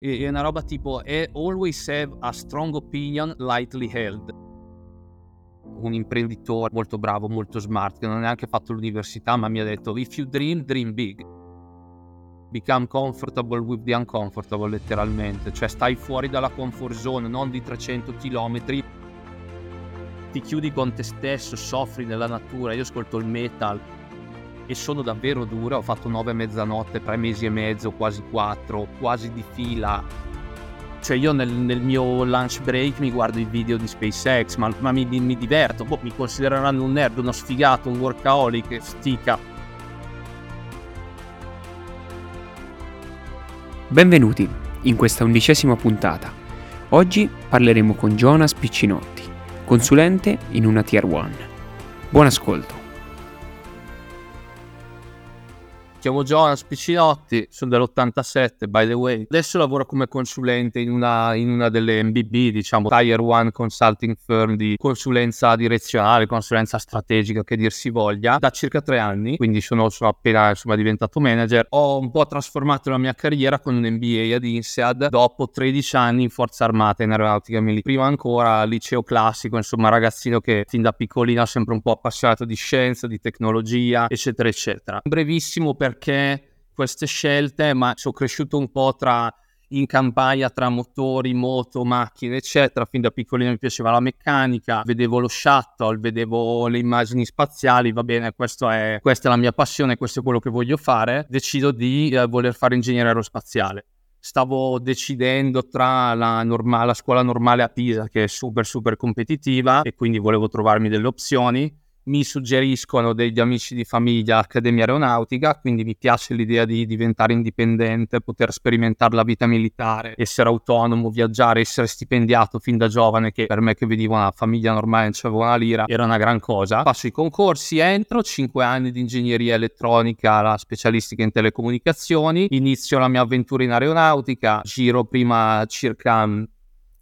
È una roba tipo always have a strong opinion lightly held. Un imprenditore molto bravo, molto smart, che non ha neanche fatto l'università, ma mi ha detto if you dream, dream big. Become comfortable with the uncomfortable, letteralmente. Cioè stai fuori dalla comfort zone, non di 300 km. Ti chiudi con te stesso, soffri nella natura. Io ascolto il metal, e sono davvero dure. Ho fatto nove a mezzanotte, tre mesi e mezzo, quasi quattro, quasi di fila. Cioè io nel, nel mio lunch break mi guardo i video di SpaceX, ma, ma mi, mi, diverto. Boh, mi considereranno un nerd, uno sfigato, un workaholic, stica. Benvenuti in questa undicesima puntata. Oggi parleremo con Jonas Piccinotti, consulente in una Tier 1. Buon ascolto. Chiamo Jonas Piccinotti, sono dell'87 by the way. Adesso lavoro come consulente in una, in una delle MBB, diciamo Tier 1 Consulting Firm di consulenza direzionale, consulenza strategica che dir si voglia, da circa tre anni, quindi sono, sono appena insomma, diventato manager. Ho un po' trasformato la mia carriera con un MBA ad INSEAD dopo 13 anni in Forza Armata in aeronautica militare. Prima ancora liceo classico, insomma ragazzino che fin da piccolino ha sempre un po' appassionato di scienza, di tecnologia, eccetera, eccetera. Brevissimo per perché queste scelte, ma sono cresciuto un po' tra in campagna tra motori, moto, macchine, eccetera. Fin da piccolino mi piaceva la meccanica, vedevo lo shuttle, vedevo le immagini spaziali, va bene, è, questa è la mia passione, questo è quello che voglio fare. Decido di eh, voler fare ingegnere aerospaziale. Stavo decidendo tra la, norma- la scuola normale a Pisa, che è super super competitiva, e quindi volevo trovarmi delle opzioni mi suggeriscono degli amici di famiglia Accademia Aeronautica, quindi mi piace l'idea di diventare indipendente, poter sperimentare la vita militare, essere autonomo, viaggiare, essere stipendiato fin da giovane, che per me che venivo una famiglia normale non c'avevo una lira, era una gran cosa. Passo i concorsi, entro, 5 anni di ingegneria elettronica, la specialistica in telecomunicazioni, inizio la mia avventura in aeronautica, giro prima circa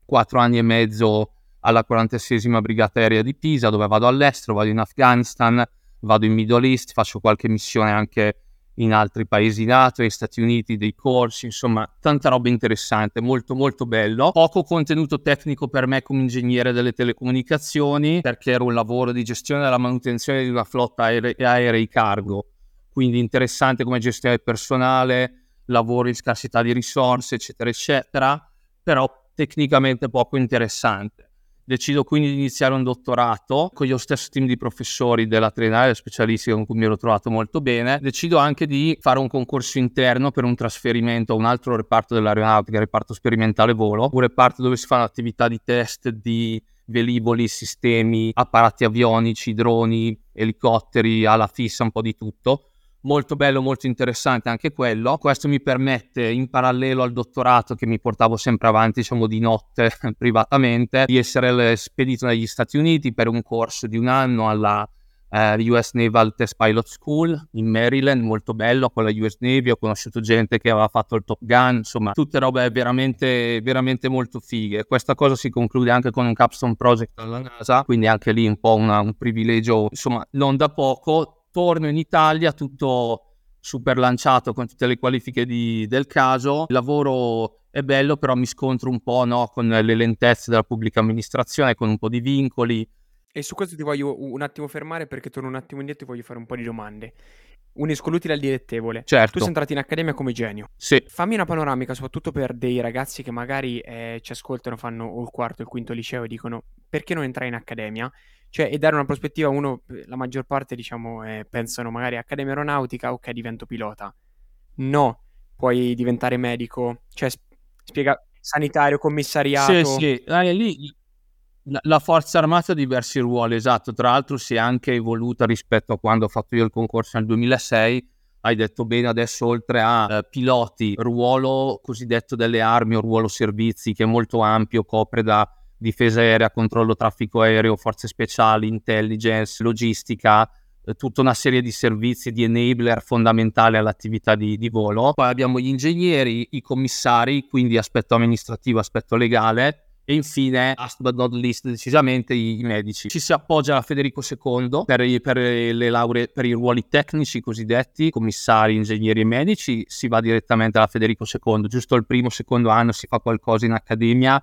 4 anni e mezzo alla 46esima Brigata Aerea di Pisa, dove vado all'estero, vado in Afghanistan, vado in Middle East, faccio qualche missione anche in altri paesi NATO, negli Stati Uniti, dei corsi, insomma, tanta roba interessante, molto molto bello. Poco contenuto tecnico per me come ingegnere delle telecomunicazioni, perché era un lavoro di gestione della manutenzione di una flotta aere- aerei cargo, quindi interessante come gestione personale, lavoro in scarsità di risorse, eccetera, eccetera, però tecnicamente poco interessante. Decido quindi di iniziare un dottorato con lo stesso team di professori della triennale specialistica con cui mi ero trovato molto bene. Decido anche di fare un concorso interno per un trasferimento a un altro reparto dell'aeronautica, reparto sperimentale volo, un reparto dove si fanno attività di test di velivoli, sistemi, apparati avionici, droni, elicotteri, alla fissa, un po' di tutto molto bello, molto interessante anche quello. Questo mi permette, in parallelo al dottorato che mi portavo sempre avanti, diciamo di notte privatamente, di essere spedito negli Stati Uniti per un corso di un anno alla eh, US Naval Test Pilot School in Maryland, molto bello con la US Navy. Ho conosciuto gente che aveva fatto il Top Gun, insomma, tutte robe veramente, veramente molto fighe. Questa cosa si conclude anche con un capstone project alla NASA, quindi anche lì un po' una, un privilegio, insomma, non da poco torno in Italia tutto super lanciato con tutte le qualifiche di, del caso. Il lavoro è bello, però mi scontro un po' no, con le lentezze della pubblica amministrazione, con un po' di vincoli. E su questo ti voglio un attimo fermare perché torno un attimo indietro e voglio fare un po' di domande. Unisco l'utile al dilettevole. Certo. Tu sei entrato in accademia come genio. Sì. Fammi una panoramica, soprattutto per dei ragazzi che magari eh, ci ascoltano, fanno o il quarto il quinto liceo e dicono perché non entrai in accademia? Cioè, e dare una prospettiva, uno, la maggior parte, diciamo, eh, pensano magari Accademia Aeronautica, ok, divento pilota. No, puoi diventare medico, cioè, spiega, sanitario, commissariato. Sì, sì, eh, lì la, la, Forza Armata ha diversi ruoli, esatto, tra l'altro si è anche evoluta rispetto a quando ho fatto io il concorso nel 2006, hai detto bene adesso oltre a eh, piloti, ruolo cosiddetto delle armi o ruolo servizi che è molto ampio, copre da difesa aerea, controllo traffico aereo, forze speciali, intelligence, logistica, eh, tutta una serie di servizi, di enabler fondamentali all'attività di, di, volo. Poi abbiamo gli ingegneri, i commissari, quindi aspetto amministrativo, aspetto legale, e infine, last but not least, decisamente i, medici. Ci si appoggia a Federico II per, per le lauree, per i ruoli tecnici cosiddetti, commissari, ingegneri e medici, si va direttamente alla Federico II. Giusto il primo, secondo anno si fa qualcosa in accademia,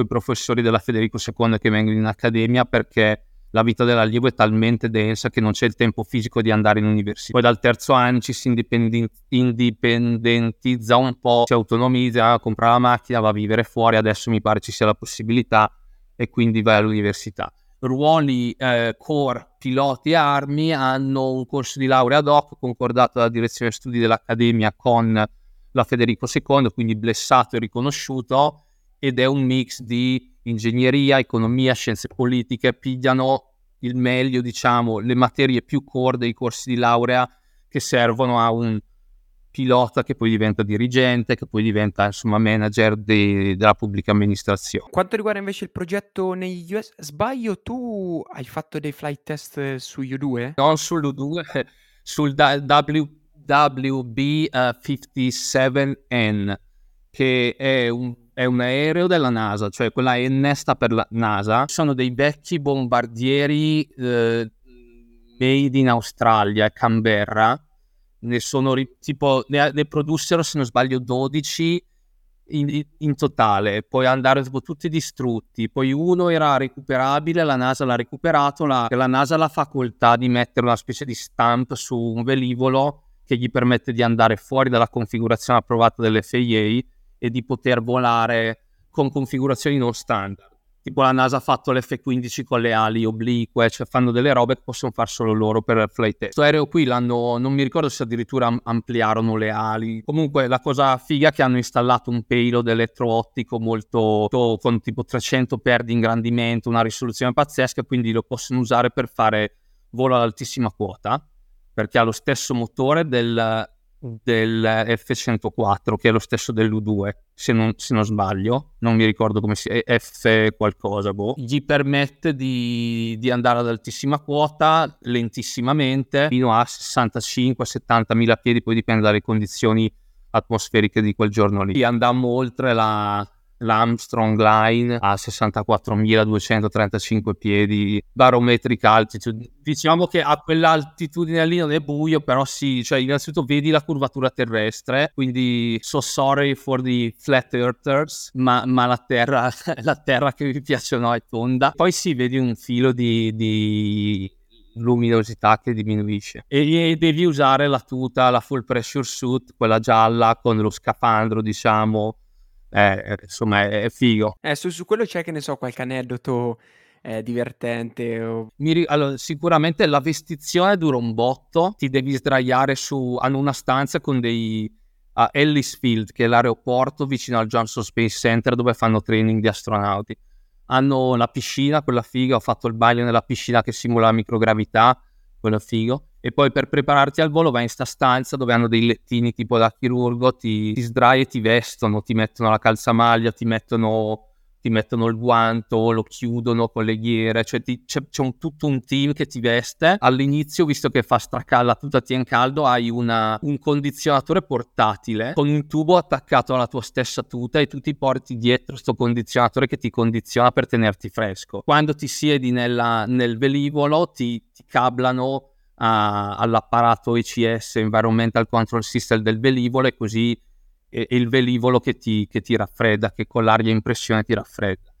con i professori della Federico II che vengono in accademia perché la vita dell'allievo è talmente densa che non c'è il tempo fisico di andare in università. Poi dal terzo anno ci si indipendentizza un po', si autonomizza, compra la macchina, va a vivere fuori, adesso mi pare ci sia la possibilità e quindi vai all'università. Ruoli eh, core, piloti e armi hanno un corso di laurea ad hoc concordato dalla direzione studi dell'Accademia con la Federico II, quindi blessato e riconosciuto ed è un mix di ingegneria, economia, scienze politiche, pigliano il meglio, diciamo, le materie più core dei corsi di laurea che servono a un pilota che poi diventa dirigente, che poi diventa insomma manager de- della pubblica amministrazione. Quanto riguarda invece il progetto negli US, sbaglio, tu hai fatto dei flight test su U2? Non sull'U2, sul w- WB57N, che è un è un aereo della NASA, cioè quella N sta per la NASA. Sono dei vecchi bombardieri eh, made in Australia Canberra. Ne sono tipo, ne, ne, produssero se non sbaglio 12 in, in totale, poi andare tipo, tutti distrutti. Poi uno era recuperabile, la NASA l'ha recuperato. La, la NASA ha la facoltà di mettere una specie di stamp su un velivolo che gli permette di andare fuori dalla configurazione approvata dell'FAA e di poter volare con configurazioni non standard. Tipo la NASA ha fatto l'F-15 con le ali oblique, cioè fanno delle robe che possono fare solo loro per flight test. Questo aereo qui l'hanno, non mi ricordo se addirittura ampliarono le ali. Comunque la cosa figa è che hanno installato un payload elettroottico molto, con tipo 300 per di ingrandimento, una risoluzione pazzesca, quindi lo possono usare per fare volo ad altissima quota, perché ha lo stesso motore del del F104 che è lo stesso dell'U2 se non, se non sbaglio non mi ricordo come si è F qualcosa boh. gli permette di, di, andare ad altissima quota lentissimamente fino a 65-70 mila piedi poi dipende dalle condizioni atmosferiche di quel giorno lì andammo oltre la l'Armstrong Line a 64.235 piedi, barometric altitude. Diciamo che a quell'altitudine lì non è buio, però sì, cioè innanzitutto vedi la curvatura terrestre, quindi so sorry for the flat earthers, ma, ma la, terra, la terra che mi piace no è tonda. Poi sì, vedi un filo di, di luminosità che diminuisce e, e, devi usare la tuta, la full pressure suit, quella gialla con lo scafandro, diciamo, eh, insomma è, è figo. Eh, su, su, quello c'è che ne so qualche aneddoto eh, divertente. O... Mi, allora, sicuramente la vestizione dura un botto, ti devi sdraiare su, hanno una stanza con dei... a Ellis Field, che è l'aeroporto vicino al Johnson Space Center dove fanno training di astronauti. Hanno la piscina, quella figa, ho fatto il bagno nella piscina che simula la microgravità, quello figo e poi per prepararti al volo vai in sta stanza dove hanno dei lettini tipo da chirurgo, ti, ti sdrai e ti vestono, ti mettono la calzamaglia, ti mettono, ti mettono il guanto, lo chiudono con le ghiere, cioè ti, c'è, c'è un, tutto un team che ti veste. All'inizio, visto che fa stracalla tutta ti in caldo, hai una, un condizionatore portatile con un tubo attaccato alla tua stessa tuta e tu ti porti dietro questo condizionatore che ti condiziona per tenerti fresco. Quando ti siedi nella, nel velivolo ti, ti cablano a, all'apparato ECS, Environmental Control System del velivolo e così è, è il velivolo che ti, che ti, raffredda, che con l'aria in pressione ti raffredda.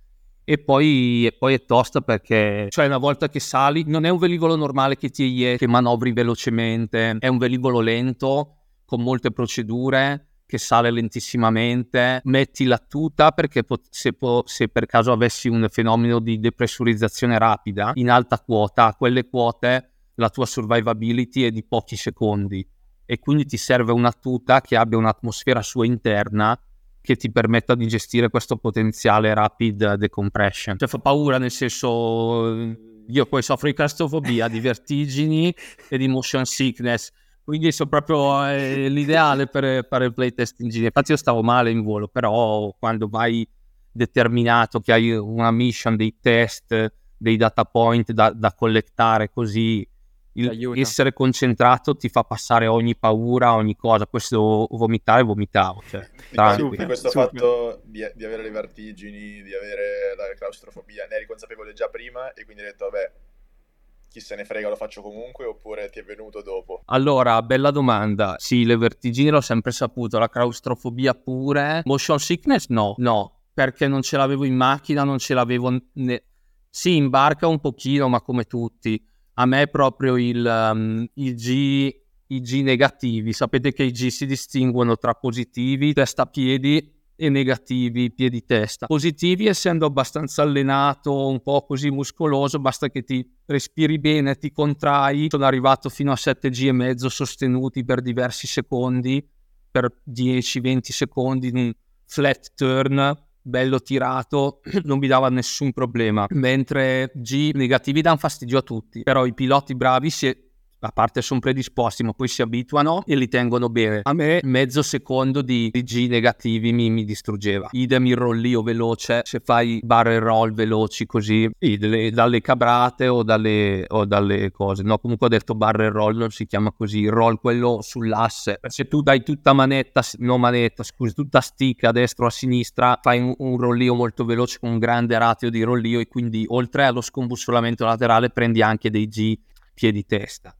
E poi, e poi, è tosta perché, cioè una volta che sali, non è un velivolo normale che ti che manovri velocemente, è un velivolo lento, con molte procedure, che sale lentissimamente, metti la tuta perché pot- se, po- se, per caso avessi un fenomeno di depressurizzazione rapida in alta quota, a quelle quote la tua survivability è di pochi secondi e quindi ti serve una tuta che abbia un'atmosfera sua interna che ti permetta di gestire questo potenziale rapid decompression. Cioè fa paura nel senso io poi soffro di claustrofobia, di vertigini e di motion sickness quindi sono proprio eh, l'ideale per fare il playtest engineer. Infatti io stavo male in volo, però quando vai determinato che hai una mission, dei test, dei data point da, da collettare così il essere concentrato ti fa passare ogni paura, ogni cosa. Questo vomitare, vomitavo. Cioè, super, questo super. fatto di, di, avere le vertigini, di avere la claustrofobia, ne eri consapevole già prima e quindi hai detto, vabbè, chi se ne frega lo faccio comunque oppure ti è venuto dopo? Allora, bella domanda. Sì, le vertigini l'ho sempre saputo, la claustrofobia pure. Motion sickness no, no, perché non ce l'avevo in macchina, non ce l'avevo... Ne... Sì, in barca un pochino, ma come tutti. A me proprio il, um, il G i G negativi. Sapete che i G si distinguono tra positivi, testa piedi e negativi, piedi testa. Positivi essendo abbastanza allenato, un po' così muscoloso, basta che ti respiri bene, ti contrai. Sono arrivato fino a 7G e mezzo sostenuti per diversi secondi, per 10-20 secondi in un flat turn bello tirato, non mi dava nessun problema. Mentre G negativi danno fastidio a tutti, però i piloti bravi si a parte sono predisposti, ma poi si abituano e li tengono bene. A me mezzo secondo di, di G negativi mi, mi, distruggeva. Idem il rollio veloce, se fai barrel roll veloci così, sì, delle, dalle cabrate o dalle, o dalle, cose. No, comunque ho detto barrel roll, non si chiama così, roll quello sull'asse. Se tu dai tutta manetta, no manetta, scusi, tutta stick a destra o a sinistra, fai un, un rollio molto veloce con un grande ratio di rollio e quindi oltre allo scombussolamento laterale prendi anche dei G piedi testa.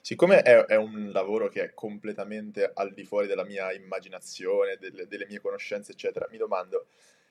Siccome è, è, un lavoro che è completamente al di fuori della mia immaginazione, delle, delle mie conoscenze, eccetera, mi domando,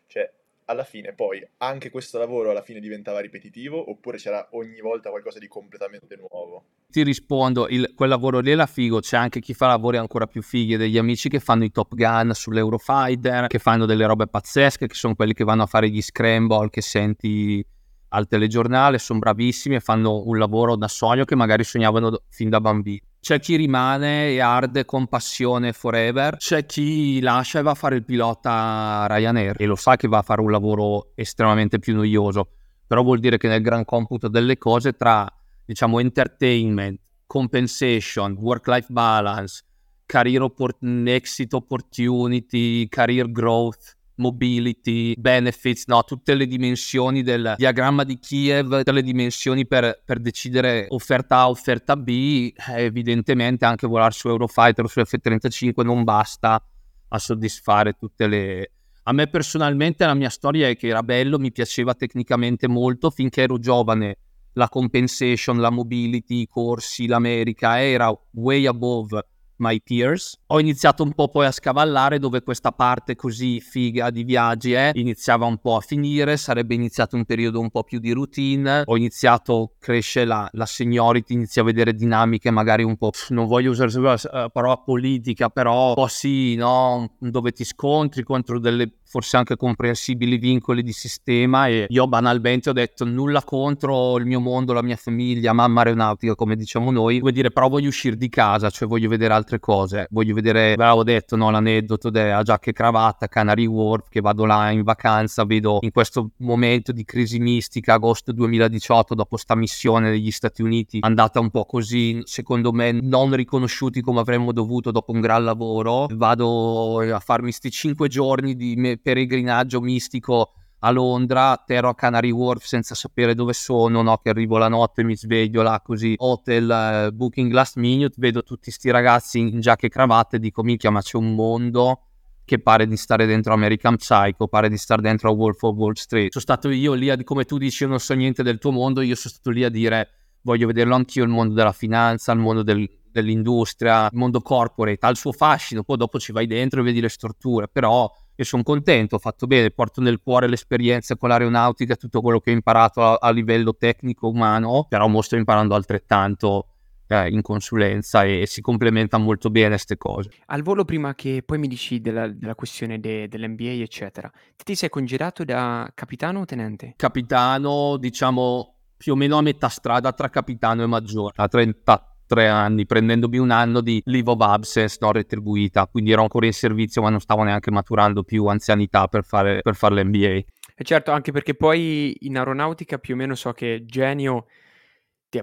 cioè, alla fine poi anche questo lavoro alla fine diventava ripetitivo oppure c'era ogni volta qualcosa di completamente nuovo? Ti rispondo, il, quel lavoro lì era figo, c'è anche chi fa lavori ancora più fighi, degli amici che fanno i Top Gun sull'Eurofighter, che fanno delle robe pazzesche, che sono quelli che vanno a fare gli scramble, che senti al telegiornale, sono bravissimi e fanno un lavoro da sogno che magari sognavano fin da bambini. C'è chi rimane e arde con passione forever, c'è chi lascia e va a fare il pilota Ryanair e lo sa che va a fare un lavoro estremamente più noioso, però vuol dire che nel gran computo delle cose tra, diciamo, entertainment, compensation, work-life balance, career oppor- exit opportunity, career growth, mobility, benefits, no, tutte le dimensioni del diagramma di Kiev, tutte le dimensioni per, per decidere offerta A, offerta B, eh, evidentemente anche volare su Eurofighter o su F-35 non basta a soddisfare tutte le... A me personalmente la mia storia è che era bello, mi piaceva tecnicamente molto finché ero giovane. La compensation, la mobility, i corsi, l'America era way above My Peers. Ho iniziato un po' poi a scavallare dove questa parte così figa di viaggi è, iniziava un po' a finire, sarebbe iniziato un periodo un po' più di routine, ho iniziato, cresce la, la seniority, inizio a vedere dinamiche magari un po', non voglio usare la parola politica, però un po' sì, no? dove ti scontri contro delle forse anche comprensibili vincoli di sistema e io banalmente ho detto nulla contro il mio mondo, la mia famiglia, mamma aeronautica come diciamo noi, vuol dire però voglio uscire di casa, cioè voglio vedere altre cose, voglio vedere, ve l'avevo detto, no, l'aneddoto della giacca e cravatta, Canary Wharf, che vado là in vacanza, vedo in questo momento di crisi mistica, agosto 2018, dopo sta missione degli Stati Uniti, andata un po' così, secondo me non riconosciuti come avremmo dovuto dopo un gran lavoro, vado a farmi questi cinque giorni di me- peregrinaggio mistico a Londra, atterro a Canary Wharf senza sapere dove sono, no? che arrivo la notte, mi sveglio là così, hotel, uh, booking last minute, vedo tutti sti ragazzi in giacche e cravatte dico, minchia, ma c'è un mondo che pare di stare dentro American Psycho, pare di stare dentro a Wolf of Wall Street. Sono stato io lì, a, come tu dici, io non so niente del tuo mondo, io sono stato lì a dire, voglio vederlo anch'io, il mondo della finanza, il mondo del, dell'industria, il mondo corporate, ha il suo fascino, poi dopo ci vai dentro e vedi le storture, però io sono contento, ho fatto bene, porto nel cuore l'esperienza con l'aeronautica, tutto quello che ho imparato a, a livello tecnico umano, però mo sto imparando altrettanto eh, in consulenza e, e, si complementano molto bene queste cose. Al volo prima che poi mi dici della, della questione de, dell'NBA eccetera, ti sei congelato da capitano o tenente? Capitano, diciamo più o meno a metà strada tra capitano e maggiore, a 30 tre anni, prendendomi un anno di leave of absence non retribuita, quindi ero ancora in servizio ma non stavo neanche maturando più anzianità per fare, per fare l'MBA. E certo, anche perché poi in aeronautica più o meno so che genio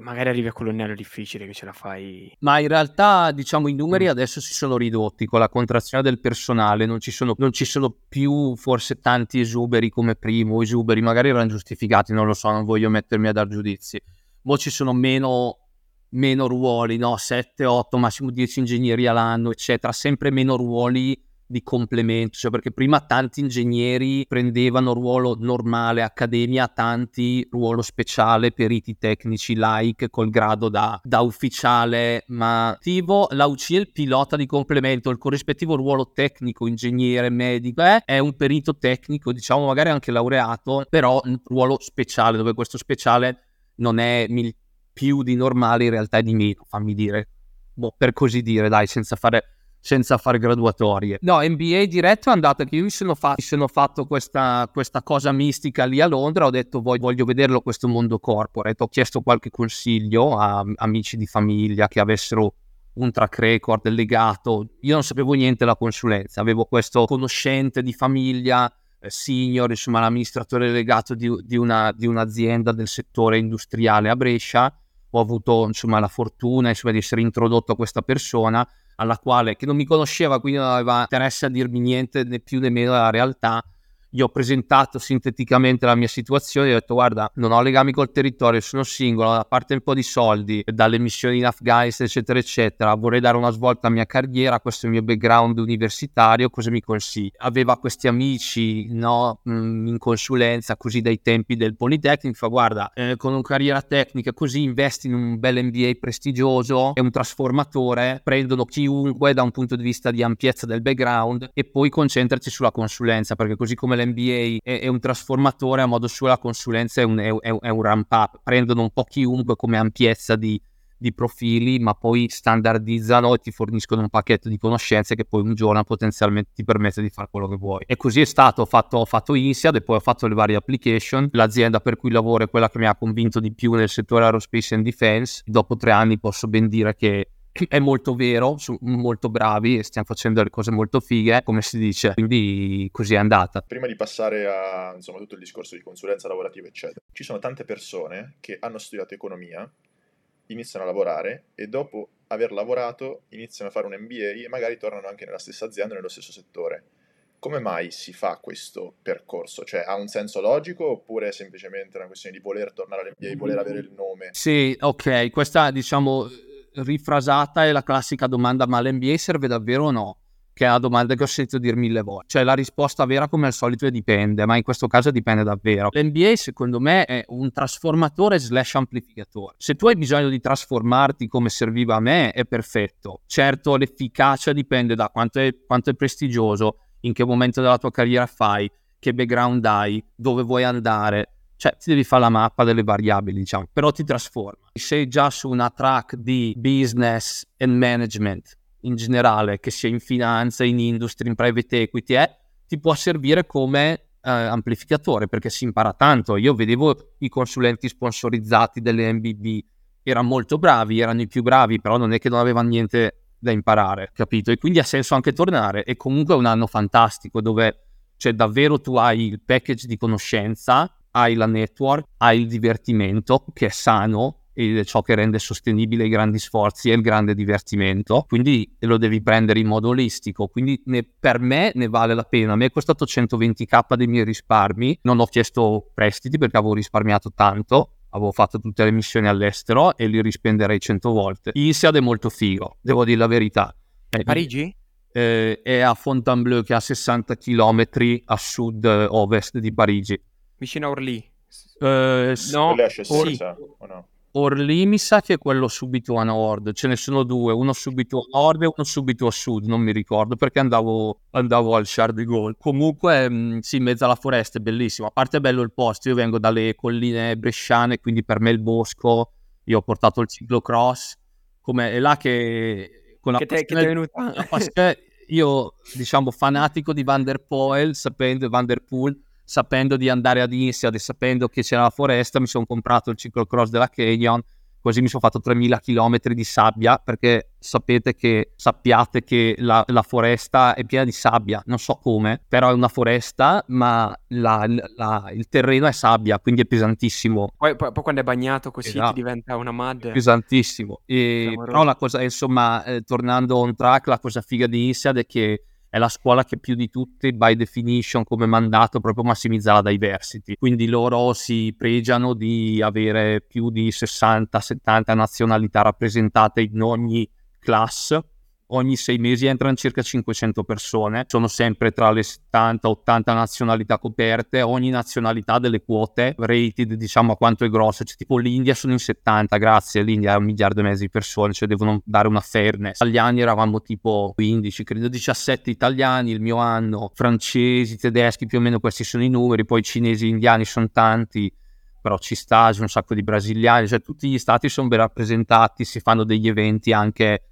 magari arrivi a colonnello difficile che ce la fai. Ma in realtà, diciamo, i numeri mm. adesso si sono ridotti con la contrazione del personale, non ci sono, non ci sono più forse tanti esuberi come prima, o esuberi magari erano giustificati, non lo so, non voglio mettermi a dar giudizi. Ora ci sono meno meno ruoli, no? 7, 8, massimo 10 ingegneri all'anno, eccetera, sempre meno ruoli di complemento, cioè perché prima tanti ingegneri prendevano ruolo normale accademia, tanti ruolo speciale, periti tecnici like col grado da, da ufficiale, ma attivo la UC è il pilota di complemento, il corrispettivo ruolo tecnico, ingegnere, medico, eh, è un perito tecnico, diciamo magari anche laureato, però un ruolo speciale, dove questo speciale non è mil- più di normale, in realtà è di meno, fammi dire, boh, per così dire, dai, senza fare senza fare graduatorie. No, NBA diretto è andata che io mi sono, fa- mi sono fatto questa, questa, cosa mistica lì a Londra, ho detto voglio, voglio vederlo questo mondo corporate, ho chiesto qualche consiglio a amici di famiglia che avessero un track record legato, io non sapevo niente della consulenza, avevo questo conoscente di famiglia eh, senior, insomma l'amministratore delegato di, di, una, di un'azienda del settore industriale a Brescia, ho avuto insomma la fortuna insomma, di essere introdotto a questa persona alla quale, che non mi conosceva, quindi non aveva interesse a dirmi niente né più né meno della realtà, gli ho presentato sinteticamente la mia situazione, gli ho detto guarda non ho legami col territorio, sono singolo, a parte un po' di soldi dalle missioni in Afghanistan eccetera eccetera, vorrei dare una svolta alla mia carriera, questo è il mio background universitario, cosa mi consigli? Aveva questi amici no, mm, in consulenza così dai tempi del Politecnico, fa guarda eh, con una carriera tecnica così investi in un bel MBA prestigioso, è un trasformatore, prendono chiunque da un punto di vista di ampiezza del background e poi concentrati sulla consulenza perché così come le l'NBA è, è, un trasformatore, a modo suo la consulenza è un, è, è un ramp up, prendono un po' chiunque come ampiezza di, di, profili, ma poi standardizzano e ti forniscono un pacchetto di conoscenze che poi un giorno potenzialmente ti permette di fare quello che vuoi. E così è stato, ho fatto, ho fatto INSEAD e poi ho fatto le varie application. L'azienda per cui lavoro è quella che mi ha convinto di più nel settore aerospace and defense. Dopo tre anni posso ben dire che è molto vero, sono molto bravi e stiamo facendo le cose molto fighe, come si dice, quindi così è andata. Prima di passare a insomma, tutto il discorso di consulenza lavorativa, eccetera, ci sono tante persone che hanno studiato economia, iniziano a lavorare e dopo aver lavorato iniziano a fare un MBA e magari tornano anche nella stessa azienda, nello stesso settore. Come mai si fa questo percorso? Cioè ha un senso logico oppure è semplicemente una questione di voler tornare all'MBA, voler avere il nome? Sì, ok, questa diciamo rifrasata è la classica domanda ma l'NBA serve davvero o no? Che è la domanda che ho sentito dire mille volte. Cioè la risposta vera come al solito è dipende, ma in questo caso dipende davvero. L'NBA secondo me è un trasformatore slash amplificatore. Se tu hai bisogno di trasformarti come serviva a me è perfetto. Certo l'efficacia dipende da quanto è, quanto è prestigioso, in che momento della tua carriera fai, che background hai, dove vuoi andare, cioè ti devi fare la mappa delle variabili, diciamo, però ti trasforma. Sei già su una track di business and management in generale, che sia in finanza, in industria, in private equity, eh, ti può servire come eh, amplificatore perché si impara tanto. Io vedevo i consulenti sponsorizzati delle MBB, erano molto bravi, erano i più bravi, però non è che non avevano niente da imparare, capito? E quindi ha senso anche tornare. E comunque è un anno fantastico dove cioè davvero tu hai il package di conoscenza hai la network, hai il divertimento che è sano ed è ciò che rende sostenibile i grandi sforzi e il grande divertimento, quindi lo devi prendere in modo olistico, quindi ne, per me ne vale la pena, a me è costato 120k dei miei risparmi, non ho chiesto prestiti perché avevo risparmiato tanto, avevo fatto tutte le missioni all'estero e li rispenderei 100 volte. INSEAD è molto figo, devo dire la verità. Eh, Parigi? Eh, è a Fontainebleau che è a 60 km a sud-ovest di Parigi vicino a Orly. Eh, no, sì. o no? Orly mi sa che è quello subito a nord, ce ne sono due, uno subito a nord e uno subito a sud, non mi ricordo perché andavo, andavo al Char de Gaulle. Comunque, mm, sì, in mezzo alla foresta è bellissimo, a parte è bello il posto, io vengo dalle colline bresciane, quindi per me il bosco, io ho portato il ciclocross, come è là che... Con la che, te, che è venuta? io, diciamo, fanatico di Van der Poel, sapendo Van der Poel, sapendo di andare ad Insiad e sapendo che c'era la foresta, mi sono comprato il ciclocross della Canyon, così mi sono fatto 3000 km di sabbia, perché sapete che, sappiate che la, la, foresta è piena di sabbia, non so come, però è una foresta, ma la, la, il terreno è sabbia, quindi è pesantissimo. Poi, poi, poi quando è bagnato così esatto. ti diventa una mud. Pesantissimo. E, però la cosa, insomma, eh, tornando on track, la cosa figa di Insiad è che è la scuola che più di tutte, by definition, come mandato, proprio massimizza la diversity. Quindi loro si pregiano di avere più di 60-70 nazionalità rappresentate in ogni class ogni sei mesi entrano circa 500 persone, sono sempre tra le 70-80 nazionalità coperte, ogni nazionalità delle quote rated diciamo a quanto è grossa, cioè, tipo l'India sono in 70, grazie, l'India è un miliardo e mezzo di persone, cioè devono dare una fairness. Italiani eravamo tipo 15, credo 17 italiani il mio anno, francesi, tedeschi, più o meno questi sono i numeri, poi cinesi indiani sono tanti, però ci sta, c'è un sacco di brasiliani, cioè tutti gli stati sono ben rappresentati, si fanno degli eventi anche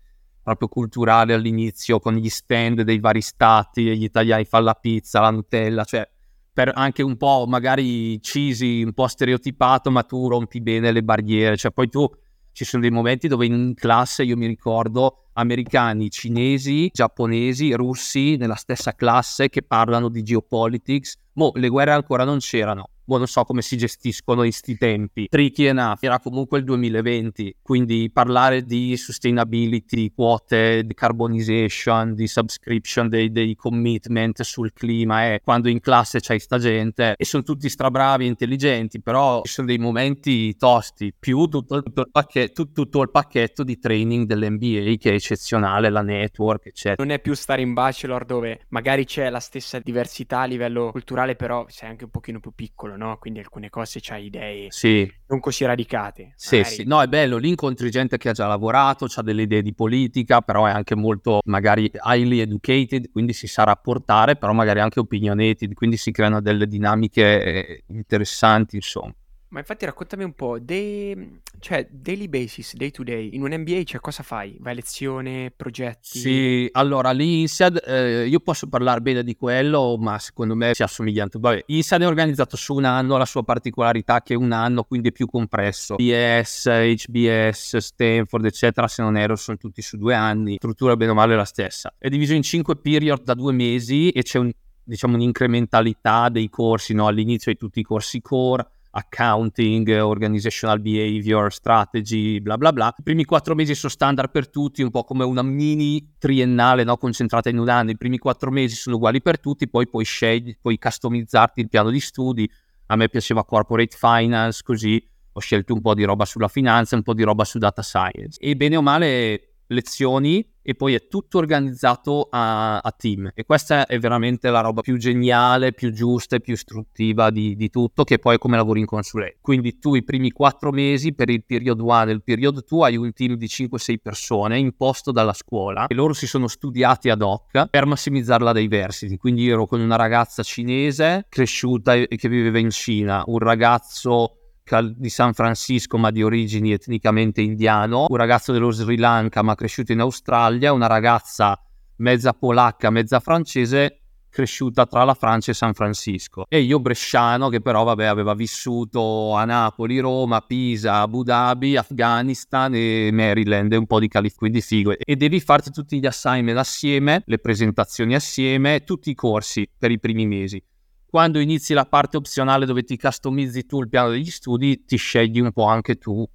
proprio culturale all'inizio con gli stand dei vari stati, gli italiani fanno la pizza, la Nutella, cioè per anche un po' magari cheesy, un po' stereotipato, ma tu rompi bene le barriere, cioè poi tu ci sono dei momenti dove in classe io mi ricordo americani, cinesi, giapponesi, russi nella stessa classe che parlano di geopolitics. Mo, le guerre ancora non c'erano, boh, non so come si gestiscono in questi tempi. Tricky enough, era comunque il 2020, quindi parlare di sustainability, quote, di carbonization, di subscription, dei, dei commitment sul clima, è quando in classe c'hai sta gente e sono tutti strabravi e intelligenti, però ci sono dei momenti tosti, più tutto, tutto, il, pacchetto, tutto, il pacchetto di training dell'NBA che è eccezionale, la network, eccetera. Non è più stare in bachelor dove magari c'è la stessa diversità a livello culturale, però sei anche un pochino più piccolo piccolo, no? Quindi alcune cose c'hai idee sì. non così radicate. Sì, magari. sì, no, è bello, lì incontri gente che ha già lavorato, ha delle idee di politica, però è anche molto magari highly educated, quindi si sa rapportare, però magari anche opinionated, quindi si creano delle dinamiche eh, interessanti, insomma. Ma infatti raccontami un po', dei, cioè daily basis, day to day, in un MBA cioè cosa fai? Vai a lezione, progetti? Sì, allora l'INSEAD, eh, io posso parlare bene di quello, ma secondo me si assomiglia tanto. Vabbè, INSEAD è organizzato su un anno, la sua particolarità che è un anno, quindi è più compresso. BS, HBS, Stanford, eccetera, se non ero, sono tutti su due anni, struttura bene o male la stessa. È diviso in cinque period da due mesi e c'è un, diciamo, un'incrementalità dei corsi, no? All'inizio hai tutti i corsi core, accounting, organizational behavior, strategy, bla bla bla. I primi quattro mesi sono standard per tutti, un po' come una mini triennale no? concentrata in un anno. I primi quattro mesi sono uguali per tutti, poi puoi scegliere, puoi customizzarti il piano di studi. A me piaceva corporate finance, così ho scelto un po' di roba sulla finanza, un po' di roba su data science. E bene o male lezioni e poi è tutto organizzato a, a, team e questa è veramente la roba più geniale, più giusta e più istruttiva di, di tutto che poi è come lavori in consulenza. Quindi tu i primi quattro mesi per il period 1 e il period 2 hai un team di 5-6 persone imposto dalla scuola e loro si sono studiati ad hoc per massimizzare la diversity. Quindi io ero con una ragazza cinese cresciuta e che viveva in Cina, un ragazzo di San Francisco ma di origini etnicamente indiano, un ragazzo dello Sri Lanka ma cresciuto in Australia, una ragazza mezza polacca, mezza francese cresciuta tra la Francia e San Francisco. E io bresciano che però vabbè aveva vissuto a Napoli, Roma, Pisa, Abu Dhabi, Afghanistan e Maryland e un po' di California, quindi figo. E devi farti tutti gli assignment assieme, le presentazioni assieme, tutti i corsi per i primi mesi quando inizi la parte opzionale dove ti customizzi tu il piano degli studi, ti scegli un po' anche tu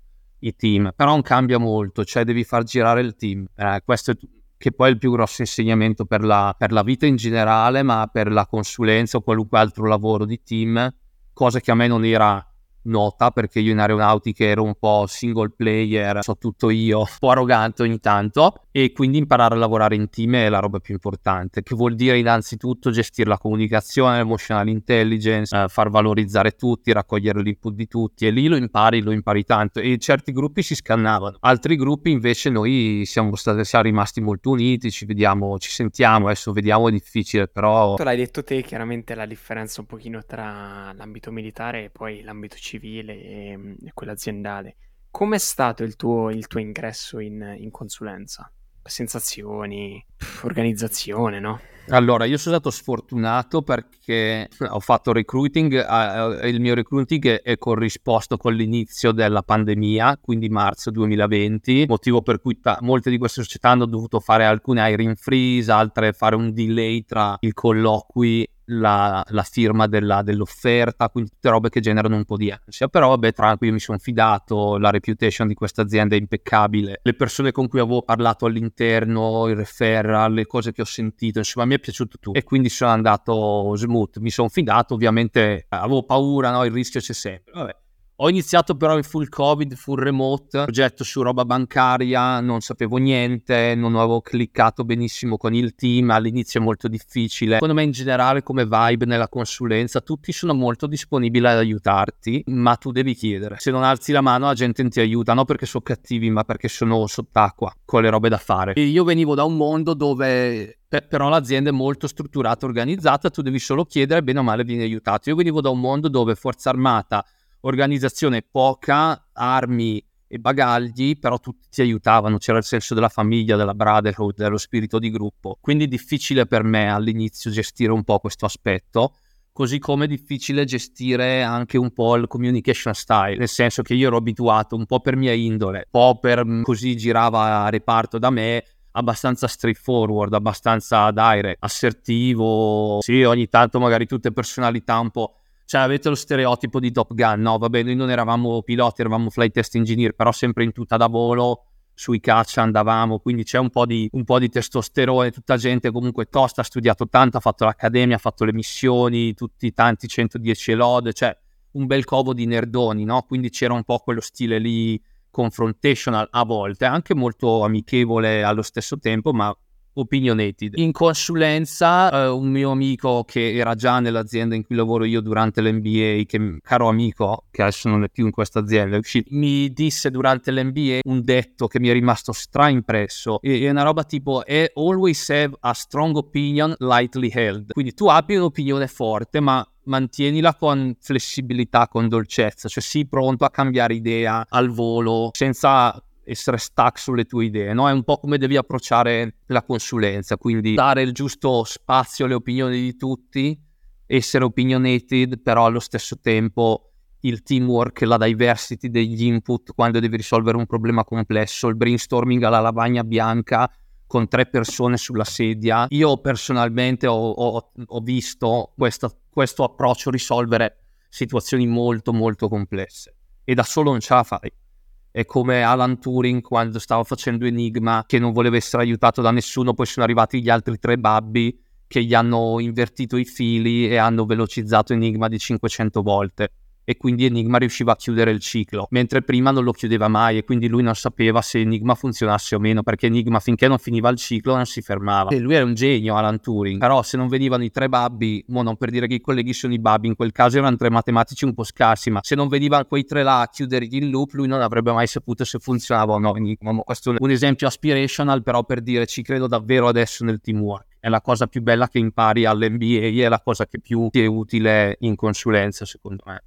i team, però non cambia molto, cioè devi far girare il team. Eh, questo è che poi è il più grosso insegnamento per la, per la vita in generale, ma per la consulenza o qualunque altro lavoro di team, cosa che a me non era nota perché io in aeronautica ero un po' single player, so tutto io, un po' arrogante ogni tanto e quindi imparare a lavorare in team è la roba più importante, che vuol dire innanzitutto gestire la comunicazione, l'emotional intelligence, eh, far valorizzare tutti, raccogliere l'input di tutti e lì lo impari, lo impari tanto e certi gruppi si scannavano, altri gruppi invece noi siamo, stati, siamo rimasti molto uniti, ci vediamo, ci sentiamo, adesso vediamo è difficile però... Tu l'hai detto te, chiaramente la differenza un pochino tra l'ambito militare e poi l'ambito civile civile e, e quello aziendale. Com'è stato il tuo, il tuo ingresso in, in consulenza? Sensazioni, organizzazione, no? Allora, io sono stato sfortunato perché ho fatto recruiting, eh, il mio recruiting è corrisposto con l'inizio della pandemia, quindi marzo 2020, motivo per cui ta- molte di queste società hanno dovuto fare alcune hiring freeze, altre fare un delay tra i colloqui la, la firma della, dell'offerta, quindi tutte robe che generano un po' di ansia. Però vabbè, tranquillo, mi sono fidato, la reputation di questa azienda è impeccabile, le persone con cui avevo parlato all'interno, il referral, le cose che ho sentito, insomma mi è piaciuto tutto e quindi sono andato smooth, mi sono fidato, ovviamente avevo paura, no? il rischio c'è sempre. Vabbè ho iniziato però in full covid, full remote, progetto su roba bancaria, non sapevo niente, non avevo cliccato benissimo con il team, all'inizio è molto difficile. Secondo me in generale come vibe nella consulenza tutti sono molto disponibili ad aiutarti, ma tu devi chiedere. Se non alzi la mano la gente non ti aiuta, non perché sono cattivi, ma perché sono sott'acqua con le robe da fare. E io venivo da un mondo dove però l'azienda è molto strutturata, organizzata, tu devi solo chiedere, bene o male vieni aiutato. Io venivo da un mondo dove forza armata organizzazione poca, armi e bagagli, però tutti ti aiutavano, c'era il senso della famiglia, della brotherhood, dello spirito di gruppo. Quindi difficile per me all'inizio gestire un po' questo aspetto, così come è difficile gestire anche un po' il communication style, nel senso che io ero abituato un po' per mia indole, un po' per mm, così girava a reparto da me, abbastanza straightforward, abbastanza direct, assertivo, sì, ogni tanto magari tutte personalità un po' Cioè avete lo stereotipo di Top Gun, no? Vabbè, noi non eravamo piloti, eravamo flight test engineer, però sempre in tuta da volo, sui caccia andavamo, quindi c'è un po' di, un po di testosterone, tutta gente comunque tosta, ha studiato tanto, ha fatto l'accademia, ha fatto le missioni, tutti tanti 110 lode, cioè un bel covo di nerdoni, no? Quindi c'era un po' quello stile lì confrontational a volte, anche molto amichevole allo stesso tempo, ma opinionated. In consulenza, eh, un mio amico che era già nell'azienda in cui lavoro io durante l'MBA, che caro amico, che adesso non è più in questa azienda, mi disse durante l'MBA un detto che mi è rimasto straimpresso. E, è una roba tipo: always have a strong opinion lightly held. Quindi tu abbi un'opinione forte, ma mantienila con flessibilità, con dolcezza, cioè sii pronto a cambiare idea al volo senza essere stuck sulle tue idee, no? È un po' come devi approcciare la consulenza, quindi dare il giusto spazio alle opinioni di tutti, essere opinionated, però allo stesso tempo il teamwork, la diversity degli input quando devi risolvere un problema complesso, il brainstorming alla lavagna bianca con tre persone sulla sedia. Io personalmente ho, ho, ho visto questa, questo approccio risolvere situazioni molto molto complesse e da solo non ce la fai è come Alan Turing quando stava facendo Enigma che non voleva essere aiutato da nessuno, poi sono arrivati gli altri tre babbi che gli hanno invertito i fili e hanno velocizzato Enigma di 500 volte e quindi Enigma riusciva a chiudere il ciclo, mentre prima non lo chiudeva mai e quindi lui non sapeva se Enigma funzionasse o meno, perché Enigma finché non finiva il ciclo non si fermava. E lui era un genio, Alan Turing, però se non venivano i tre babbi, mo non per dire che i colleghi sono i babbi, in quel caso erano tre matematici un po' scarsi, ma se non venivano quei tre là a chiudere il loop, lui non avrebbe mai saputo se funzionava o no Enigma. Questo è un esempio aspirational, però per dire ci credo davvero adesso nel teamwork è la cosa più bella che impari all'MBA, è la cosa che più ti è utile in consulenza, secondo me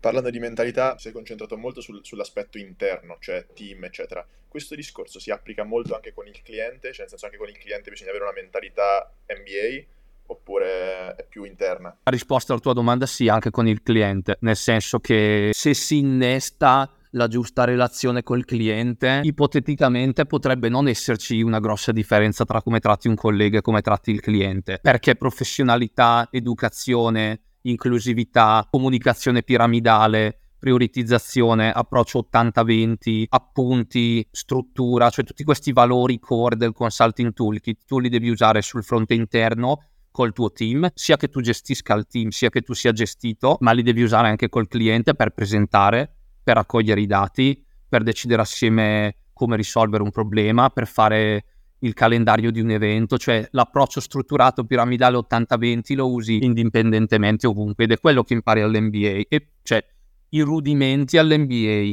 parlando di mentalità, si è concentrato molto sul, sull'aspetto interno, cioè team, eccetera. Questo discorso si applica molto anche con il cliente, cioè nel senso anche con il cliente bisogna avere una mentalità MBA oppure è più interna? La risposta alla tua domanda sì, anche con il cliente, nel senso che se si innesta la giusta relazione col cliente, ipoteticamente potrebbe non esserci una grossa differenza tra come tratti un collega e come tratti il cliente, perché professionalità, educazione, inclusività, comunicazione piramidale, prioritizzazione, approccio 80-20, appunti, struttura, cioè tutti questi valori core del consulting toolkit, tu li devi usare sul fronte interno col tuo team, sia che tu gestisca il team, sia che tu sia gestito, ma li devi usare anche col cliente per presentare, per raccogliere i dati, per decidere assieme come risolvere un problema, per fare il calendario di un evento, cioè l'approccio strutturato piramidale 80-20 lo usi indipendentemente ovunque ed è quello che impari all'MBA e cioè i rudimenti all'MBA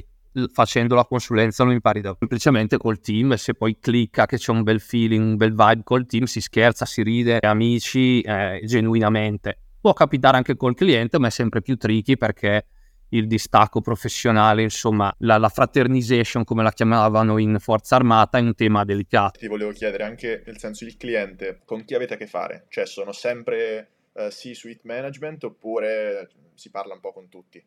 facendo la consulenza lo impari da semplicemente col team se poi clicca che c'è un bel feeling, un bel vibe col team, si scherza, si ride, amici, eh, genuinamente. Può capitare anche col cliente, ma è sempre più tricky perché il distacco professionale, insomma, la, la, fraternization, come la chiamavano in Forza Armata, è un tema delicato. Ti volevo chiedere anche, nel senso, il cliente, con chi avete a che fare? Cioè, sono sempre uh, C-suite management oppure si parla un po' con tutti?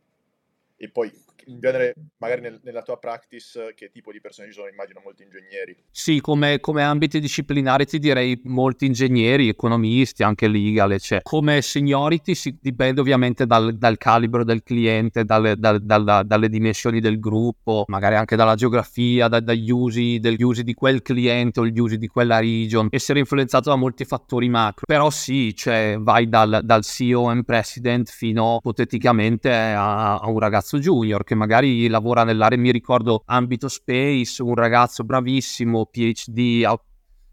E poi in genere, magari nel, nella tua practice, che tipo di persone ci sono? Immagino molti ingegneri. Sì, come, come ambiti disciplinari ti direi molti ingegneri, economisti, anche legal, eccetera. Come seniority si, dipende ovviamente dal, dal calibro del cliente, dalle, dal, dal, dalle dimensioni del gruppo, magari anche dalla geografia, da, dagli usi, degli usi di quel cliente o gli usi di quella region, essere influenzato da molti fattori macro. Però sì, cioè vai dal, CEO and president fino ipoteticamente a, a un ragazzo junior che magari lavora nell'area, mi ricordo ambito space, un ragazzo bravissimo, PhD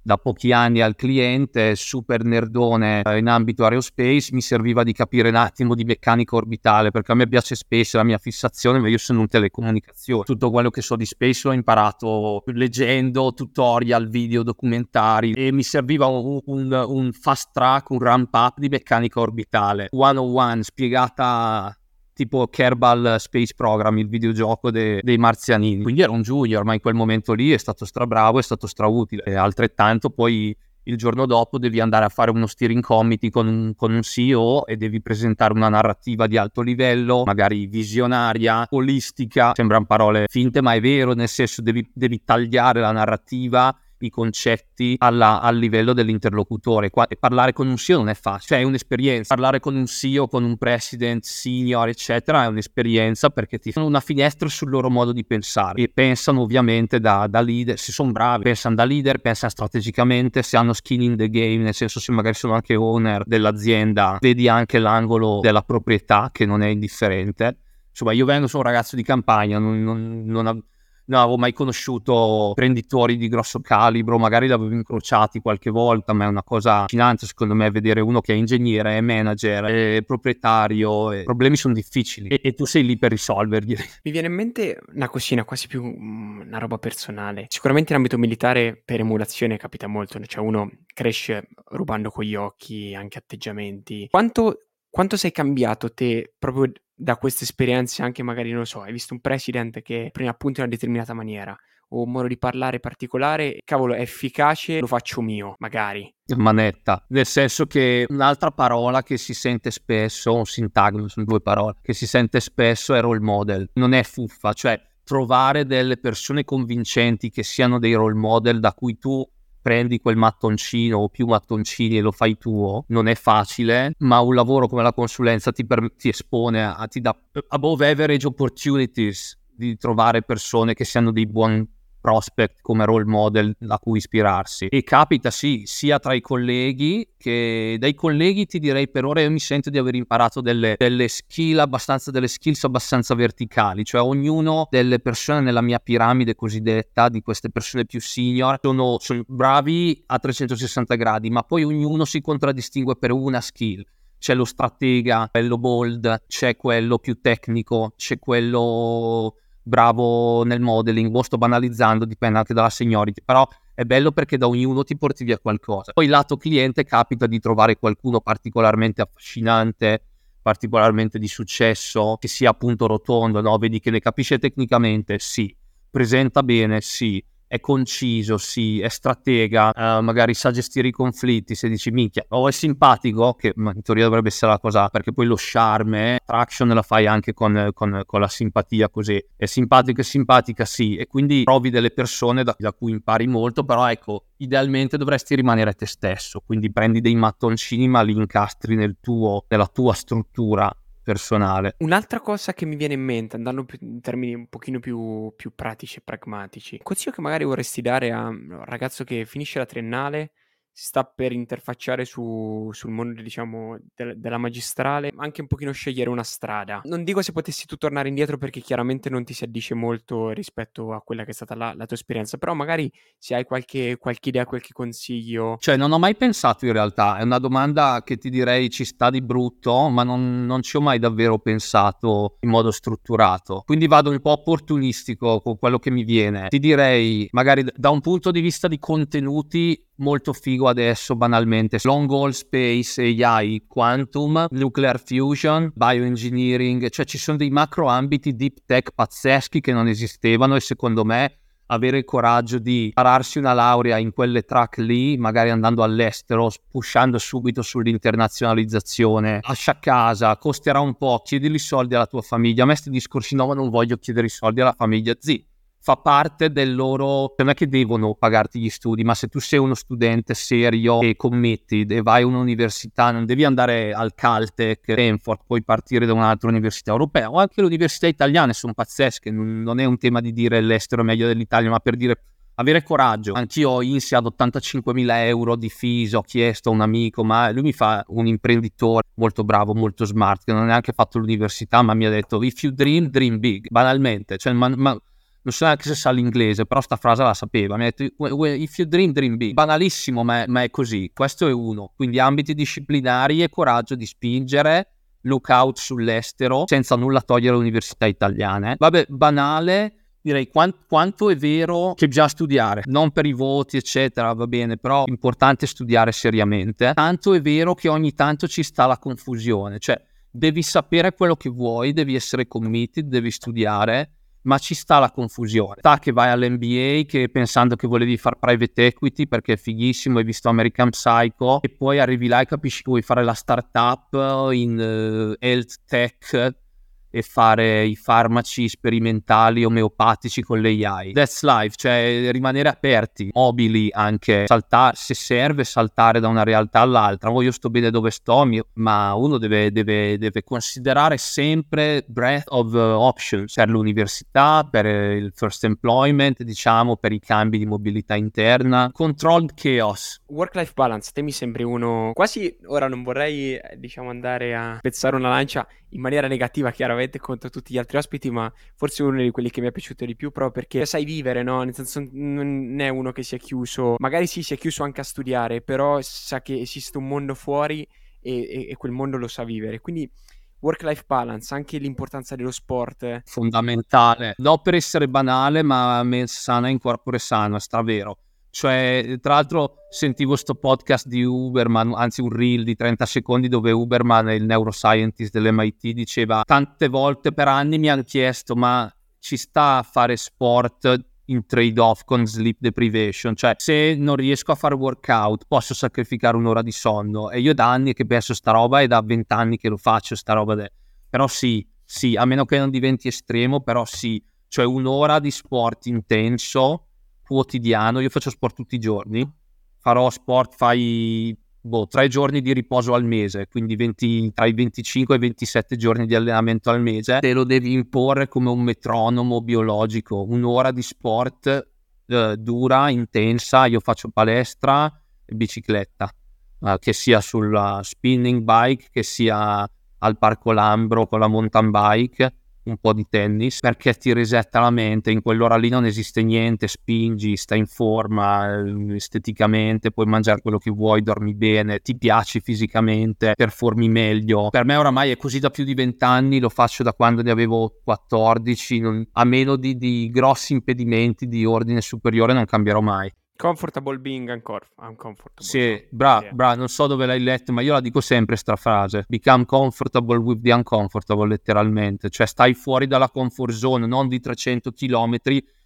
da pochi anni al cliente, super nerdone eh, in ambito aerospace, mi serviva di capire un attimo di meccanica orbitale, perché a me piace space, la mia fissazione, ma io sono un telecomunicazione. Tutto quello che so di space l'ho imparato leggendo tutorial, video, documentari e mi serviva un, un, un fast track, un ramp up di meccanica orbitale. 101 spiegata tipo Kerbal Space Program, il videogioco de- dei marzianini. Quindi era un junior, ma in quel momento lì è stato strabravo, è stato strautile. E altrettanto poi il giorno dopo devi andare a fare uno steering committee con un, con un, CEO e devi presentare una narrativa di alto livello, magari visionaria, olistica, sembrano parole finte ma è vero, nel senso devi, devi tagliare la narrativa i concetti alla, al livello dell'interlocutore. Qua, parlare con un CEO non è facile, cioè è un'esperienza. Parlare con un CEO, con un president, senior, eccetera, è un'esperienza perché ti fanno una finestra sul loro modo di pensare e pensano ovviamente da, da leader, se sono bravi, pensano da leader, pensano strategicamente, se hanno skin in the game, nel senso se magari sono anche owner dell'azienda, vedi anche l'angolo della proprietà che non è indifferente. Insomma, io vengo, sono un ragazzo di campagna, non, non, non non avevo mai conosciuto imprenditori di grosso calibro, magari li avevo incrociati qualche volta, ma è una cosa affascinante secondo me vedere uno che è ingegnere, è manager, è proprietario, i problemi sono difficili e, e, tu sei lì per risolverli. Mi viene in mente una cosina, quasi più mm, una roba personale. Sicuramente in ambito militare per emulazione capita molto, cioè uno cresce rubando con gli occhi, anche atteggiamenti. Quanto quanto sei cambiato te proprio da queste esperienze, anche magari, non lo so, hai visto un presidente che prende appunto in una determinata maniera, o un modo di parlare particolare, cavolo, è efficace, lo faccio mio, magari. Manetta, nel senso che un'altra parola che si sente spesso, un sintagma, sono due parole, che si sente spesso è role model, non è fuffa, cioè trovare delle persone convincenti che siano dei role model da cui tu prendi quel mattoncino o più mattoncini e lo fai tuo, non è facile, ma un lavoro come la consulenza ti, per, ti espone a, ti dà above average opportunities di trovare persone che siano dei buoni prospect come role model da cui ispirarsi. E capita sì, sia tra i colleghi che dai colleghi ti direi per ora io mi sento di aver imparato delle, delle skill abbastanza, delle skills abbastanza verticali, cioè ognuno delle persone nella mia piramide cosiddetta, di queste persone più senior, sono, sono bravi a 360 gradi, ma poi ognuno si contraddistingue per una skill c'è lo stratega, quello bold, c'è quello più tecnico, c'è quello bravo nel modeling, o sto banalizzando, dipende anche dalla seniority, però è bello perché da ognuno ti porti via qualcosa. Poi lato cliente capita di trovare qualcuno particolarmente affascinante, particolarmente di successo, che sia appunto rotondo, no? Vedi che ne capisce tecnicamente, sì, presenta bene, sì, è conciso, sì, è stratega, uh, magari sa gestire i conflitti, se dici minchia, o è simpatico, che in teoria dovrebbe essere la cosa, perché poi lo charme, eh, traction la fai anche con, con, con, la simpatia così, è simpatico e simpatica, sì, e quindi trovi delle persone da, da cui impari molto, però ecco, idealmente dovresti rimanere te stesso, quindi prendi dei mattoncini ma li incastri nel tuo, nella tua struttura personale. Un'altra cosa che mi viene in mente, andando in termini un pochino più, più pratici e pragmatici, consiglio che magari vorresti dare a un ragazzo che finisce la triennale si sta per interfacciare su, sul mondo, diciamo, de- della magistrale, anche un pochino scegliere una strada. Non dico se potessi tu tornare indietro perché chiaramente non ti si addice molto rispetto a quella che è stata la, la tua esperienza, però magari se hai qualche, qualche, idea, qualche consiglio. Cioè, non ho mai pensato in realtà, è una domanda che ti direi ci sta di brutto, ma non, non ci ho mai davvero pensato in modo strutturato. Quindi vado un po' opportunistico con quello che mi viene. Ti direi, magari da un punto di vista di contenuti, molto figo adesso banalmente long haul space AI quantum nuclear fusion bioengineering cioè ci sono dei macro ambiti deep tech pazzeschi che non esistevano e secondo me avere il coraggio di pararsi una laurea in quelle track lì, magari andando all'estero, pushando subito sull'internazionalizzazione, lascia casa, costerà un po', chiedi i soldi alla tua famiglia. A me questi discorsi no, ma non voglio chiedere i soldi alla famiglia. Zì, fa parte del loro non è che devono pagarti gli studi ma se tu sei uno studente serio e commetti e vai a un'università non devi andare al Caltech Stanford puoi partire da un'altra università europea o anche le università italiane sono pazzesche non è un tema di dire l'estero è meglio dell'Italia ma per dire avere coraggio. Anch'io ho INSEAD 85.000 euro di fees, ho chiesto a un amico, ma lui mi fa un imprenditore molto bravo, molto smart, che non ha neanche fatto l'università, ma mi ha detto if you dream, dream big, banalmente. Cioè, ma, ma non so neanche se sa l'inglese, però sta frase la sapeva. Mi ha detto, if you dream, dream big. Banalissimo, ma è, ma è così. Questo è uno. Quindi ambiti disciplinari e coraggio di spingere, lookout sull'estero, senza nulla togliere alle università italiane. Vabbè, banale, direi quant- quanto è vero che bisogna studiare, non per i voti, eccetera, va bene, però è importante studiare seriamente. Tanto è vero che ogni tanto ci sta la confusione, cioè devi sapere quello che vuoi, devi essere committed, devi studiare ma ci sta la confusione. Sta che vai all'NBA che pensando che volevi fare private equity perché è fighissimo, hai visto American Psycho e poi arrivi là e capisci che vuoi fare la startup in uh, health tech e fare i farmaci sperimentali omeopatici con l'AI. That's life, cioè rimanere aperti, mobili anche, saltare, se serve saltare da una realtà all'altra. Oh, io sto bene dove sto, ma uno deve, deve, deve considerare sempre breadth of options per l'università, per il first employment, diciamo, per i cambi di mobilità interna. Controlled chaos. Work-life balance, te mi sembri uno quasi, ora non vorrei, eh, diciamo, andare a pezzare una lancia in maniera negativa chiaramente contro tutti gli altri ospiti, ma forse uno di quelli che mi è piaciuto di più proprio perché sai vivere, no? Nel senso non è uno che si è chiuso, magari sì si è chiuso anche a studiare, però sa che esiste un mondo fuori e, e, e quel mondo lo sa vivere. Quindi work-life balance, anche l'importanza dello sport. Fondamentale, non per essere banale, ma mens sana in corpore sano, stravero. Cioè, tra l'altro sentivo sto podcast di Uberman, anzi un reel di 30 secondi dove Uberman, il neuroscientist dell'MIT, diceva tante volte per anni mi hanno chiesto ma ci sta a fare sport in trade-off con sleep deprivation, cioè se non riesco a fare workout posso sacrificare un'ora di sonno? E io da anni che penso sta roba e da vent'anni che lo faccio sta roba, de... però sì, sì, a meno che non diventi estremo, però sì, cioè un'ora di sport intenso quotidiano, io faccio sport tutti i giorni, farò sport, fai boh, tre giorni di riposo al mese, quindi 20, tra i 25 e i 27 giorni di allenamento al mese, te lo devi imporre come un metronomo biologico, un'ora di sport eh, dura, intensa, io faccio palestra e bicicletta, eh, che sia sulla spinning bike, che sia al Parco Lambro con la mountain bike, un po' di tennis perché ti resetta la mente, in quell'ora lì non esiste niente, spingi, stai in forma eh, esteticamente, puoi mangiare quello che vuoi, dormi bene, ti piaci fisicamente, performi meglio. Per me oramai è così da più di vent'anni, lo faccio da quando ne avevo 14, non, a meno di, di grossi impedimenti di ordine superiore non cambierò mai. Comfortable being uncor- uncomfortable. Sì, bra, yeah. bra, non so dove l'hai letto, ma io la dico sempre sta frase. Become comfortable with the uncomfortable, letteralmente. Cioè stai fuori dalla comfort zone, non di 300 km,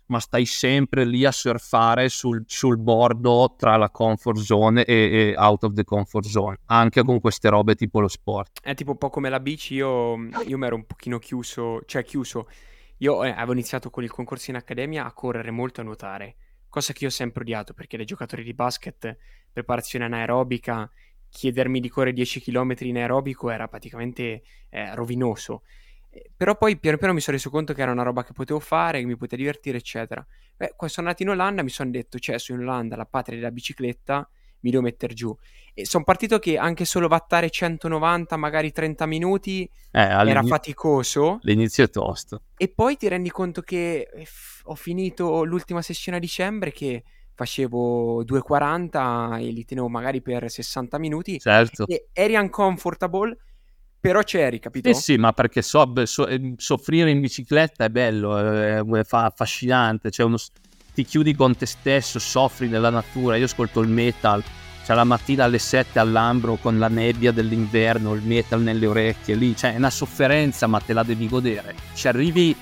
ma stai sempre lì a surfare sul, sul bordo tra la comfort zone e, e, out of the comfort zone. Anche con queste robe tipo lo sport. È tipo un po' come la bici, io, io mi ero un pochino chiuso, cioè chiuso. Io eh, avevo iniziato con il concorso in accademia a correre molto a nuotare cosa che io ho sempre odiato perché dai giocatori di basket, preparazione anaerobica, chiedermi di correre 10 km in aerobico era praticamente eh, rovinoso. Però poi piano piano mi sono reso conto che era una roba che potevo fare, che mi poteva divertire, eccetera. Beh, quando sono andato in Olanda mi sono detto, cioè, su in Olanda, la patria della bicicletta, mi devo mettere giù. E sono partito che anche solo vattare 190, magari 30 minuti, eh, era faticoso. L'inizio è tosto. E poi ti rendi conto che eh, ho finito l'ultima sessione a dicembre che facevo 2,40 e li tenevo magari per 60 minuti. Certo. E eri uncomfortable, però c'eri, capito? Eh sì, ma perché so, so, eh, soffrire in bicicletta è bello, è, è affascinante, cioè uno, ti chiudi con te stesso, soffri nella natura. Io ascolto il metal, cioè la mattina alle 7 all'ambro con la nebbia dell'inverno, il metal nelle orecchie, lì, cioè è una sofferenza, ma te la devi godere. Ci arrivi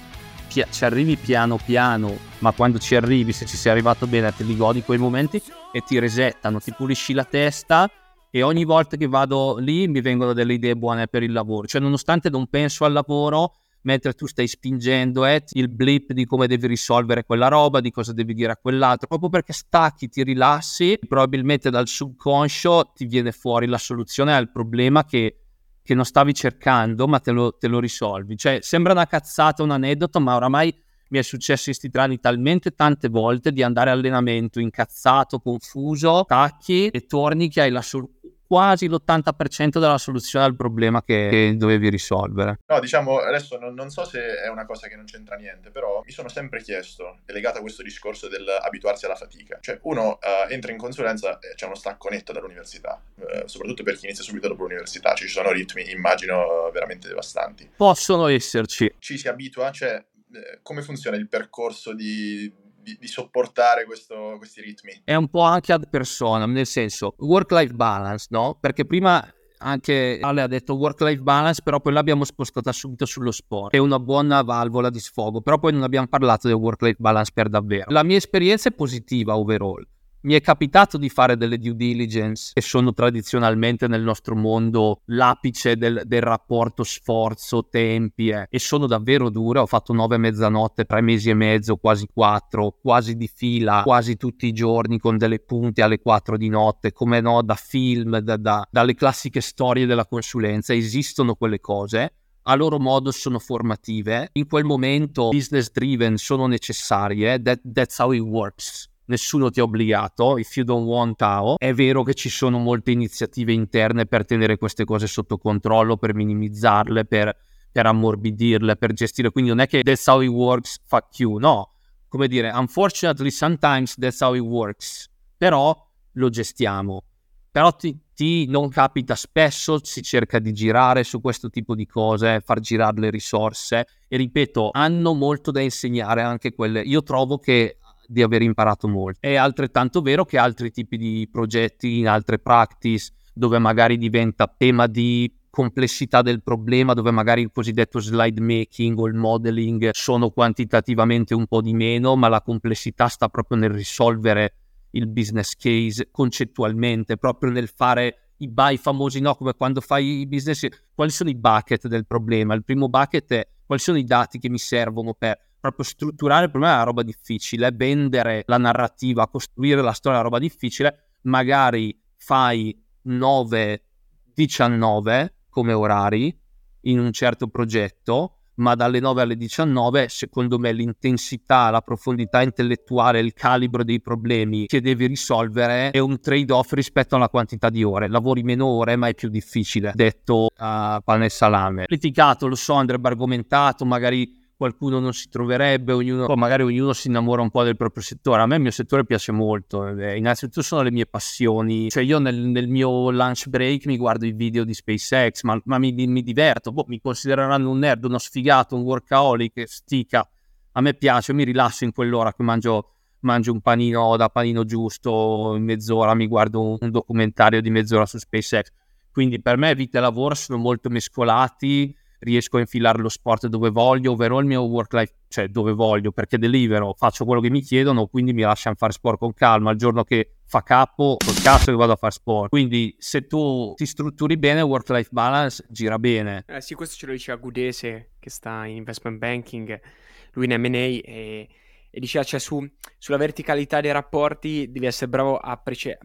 pia- ci arrivi piano piano, ma quando ci arrivi, se ci sei arrivato bene, te li godi quei momenti e ti resettano, ti pulisci la testa e ogni volta che vado lì mi vengono delle idee buone per il lavoro. Cioè, nonostante non penso al lavoro, mentre tu stai spingendo è il blip di come devi risolvere quella roba, di cosa devi dire a quell'altro, proprio perché stacchi, ti rilassi, probabilmente dal subconscio ti viene fuori la soluzione al problema che, che non stavi cercando, ma te lo, te lo, risolvi. Cioè, sembra una cazzata, un aneddoto, ma oramai mi è successo in sti anni talmente tante volte di andare allenamento incazzato, confuso, tacchi e torni che hai la soluzione quasi l'80% della soluzione al problema che, che dovevi risolvere. No, diciamo, adesso non, non, so se è una cosa che non c'entra niente, però mi sono sempre chiesto, è legato a questo discorso dell'abituarsi alla fatica. Cioè, uno uh, entra in consulenza e c'è uno stacco netto dall'università, uh, soprattutto per chi inizia subito dopo l'università. Ci sono ritmi, immagino, veramente devastanti. Possono esserci. Ci si abitua, cioè, eh, come funziona il percorso di di, di sopportare questo, questi ritmi. È un po' anche ad persona, nel senso work-life balance, no? Perché prima anche Ale ha detto work-life balance, però poi l'abbiamo spostata subito sullo sport. È una buona valvola di sfogo, però poi non abbiamo parlato del work-life balance per davvero. La mia esperienza è positiva overall. Mi è capitato di fare delle due diligence che sono tradizionalmente nel nostro mondo l'apice del, del rapporto sforzo-tempi eh, e sono davvero dure. Ho fatto nove mezzanotte, tre mesi e mezzo, quasi quattro, quasi di fila, quasi tutti i giorni con delle punte alle quattro di notte, come no, da film, da, da, dalle classiche storie della consulenza. Esistono quelle cose a loro modo sono formative, in quel momento business driven sono necessarie, that, that's how it works nessuno ti ha obbligato, if you don't want how. È vero che ci sono molte iniziative interne per tenere queste cose sotto controllo, per minimizzarle, per, per ammorbidirle, per gestire, quindi non è che that's how it works, fuck you, no. Come dire, unfortunately sometimes that's how it works, però lo gestiamo. Però ti, ti non capita spesso, si cerca di girare su questo tipo di cose, far girare le risorse e ripeto, hanno molto da insegnare anche quelle. Io trovo che di aver imparato molto. È altrettanto vero che altri tipi di progetti in altre practice dove magari diventa tema di complessità del problema dove magari il cosiddetto slide making o il modeling sono quantitativamente un po' di meno, ma la complessità sta proprio nel risolvere il business case concettualmente, proprio nel fare i buy famosi, no? Come quando fai i business, quali sono i bucket del problema? Il primo bucket è quali sono i dati che mi servono per proprio strutturare il problema è una roba difficile, vendere la narrativa, costruire la storia è una roba difficile, magari fai 9-19 come orari in un certo progetto, ma dalle 9 alle 19, secondo me, l'intensità, la profondità intellettuale, il calibro dei problemi che devi risolvere è un trade-off rispetto alla quantità di ore. Lavori meno ore, ma è più difficile, detto a pane e salame. Litigato, lo so, andrebbe argomentato, magari qualcuno non si troverebbe, ognuno, poi magari ognuno si innamora un po' del proprio settore. A me il mio settore piace molto, eh, innanzitutto sono le mie passioni, cioè io nel, nel, mio lunch break mi guardo i video di SpaceX, ma, ma mi, mi, diverto, boh, mi considereranno un nerd, uno sfigato, un workaholic, stica. A me piace, mi rilasso in quell'ora che mangio mangio un panino da panino giusto in mezz'ora, mi guardo un, un documentario di mezz'ora su SpaceX. Quindi per me vita e lavoro sono molto mescolati riesco a infilare lo sport dove voglio, ovvero il mio work life, cioè dove voglio, perché delivero, faccio quello che mi chiedono, quindi mi lasciano fare sport con calma. Il giorno che fa capo, col cazzo che vado a fare sport. Quindi se tu ti strutturi bene, work life balance gira bene. Eh sì, questo ce lo diceva Gudese, che sta in investment banking, lui in M&A e, e diceva, cioè su, sulla verticalità dei rapporti devi essere bravo a, prece-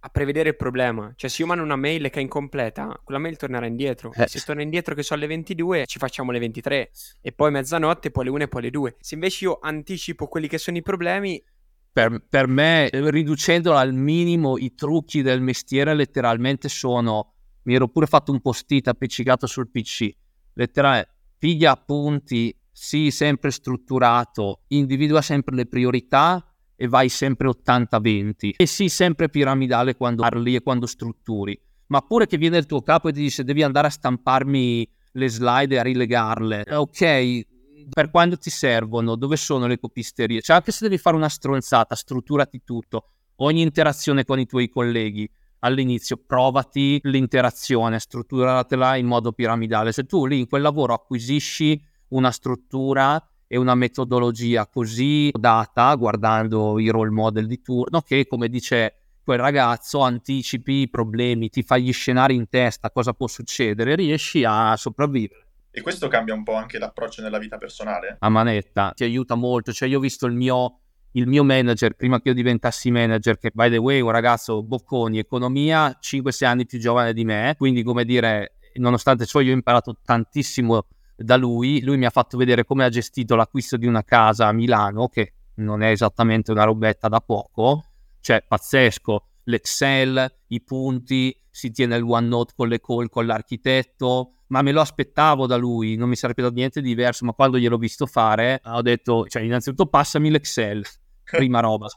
a prevedere il problema. Cioè, se io mando una mail che è incompleta, quella mail tornerà indietro. Eh. Se torna indietro che sono le 22, ci facciamo le 23. E poi mezzanotte, poi le 1 e poi le 2. Se invece io anticipo quelli che sono i problemi... Per, per me, riducendolo al minimo, i trucchi del mestiere letteralmente sono... Mi ero pure fatto un post-it appiccicato sul PC. Letteralmente, piglia appunti, sii sempre strutturato, individua sempre le priorità e vai sempre 80-20 e sii sempre piramidale quando parli e quando strutturi, ma pure che viene il tuo capo e ti dice devi andare a stamparmi le slide e a rilegarle. Ok, per quando ti servono, dove sono le copisterie? Cioè anche se devi fare una stronzata, strutturati tutto, ogni interazione con i tuoi colleghi. All'inizio provati l'interazione, strutturatela in modo piramidale. Se tu lì in quel lavoro acquisisci una struttura e una metodologia così data, guardando i role model di turno, che come dice quel ragazzo anticipi i problemi, ti fai gli scenari in testa, cosa può succedere, riesci a sopravvivere. E questo cambia un po' anche l'approccio nella vita personale? A manetta, ti aiuta molto. Cioè, io ho visto il mio, il mio manager, prima che io diventassi manager, che by the way è un ragazzo bocconi, economia, 5-6 anni più giovane di me, quindi come dire, nonostante ciò io ho imparato tantissimo da lui, lui mi ha fatto vedere come ha gestito l'acquisto di una casa a Milano, che non è esattamente una robetta da poco, cioè pazzesco, l'Excel, i punti, si tiene il OneNote con le call con l'architetto, ma me lo aspettavo da lui, non mi sarebbe dato niente di diverso, ma quando gliel'ho visto fare ho detto, cioè innanzitutto passami l'Excel, prima roba.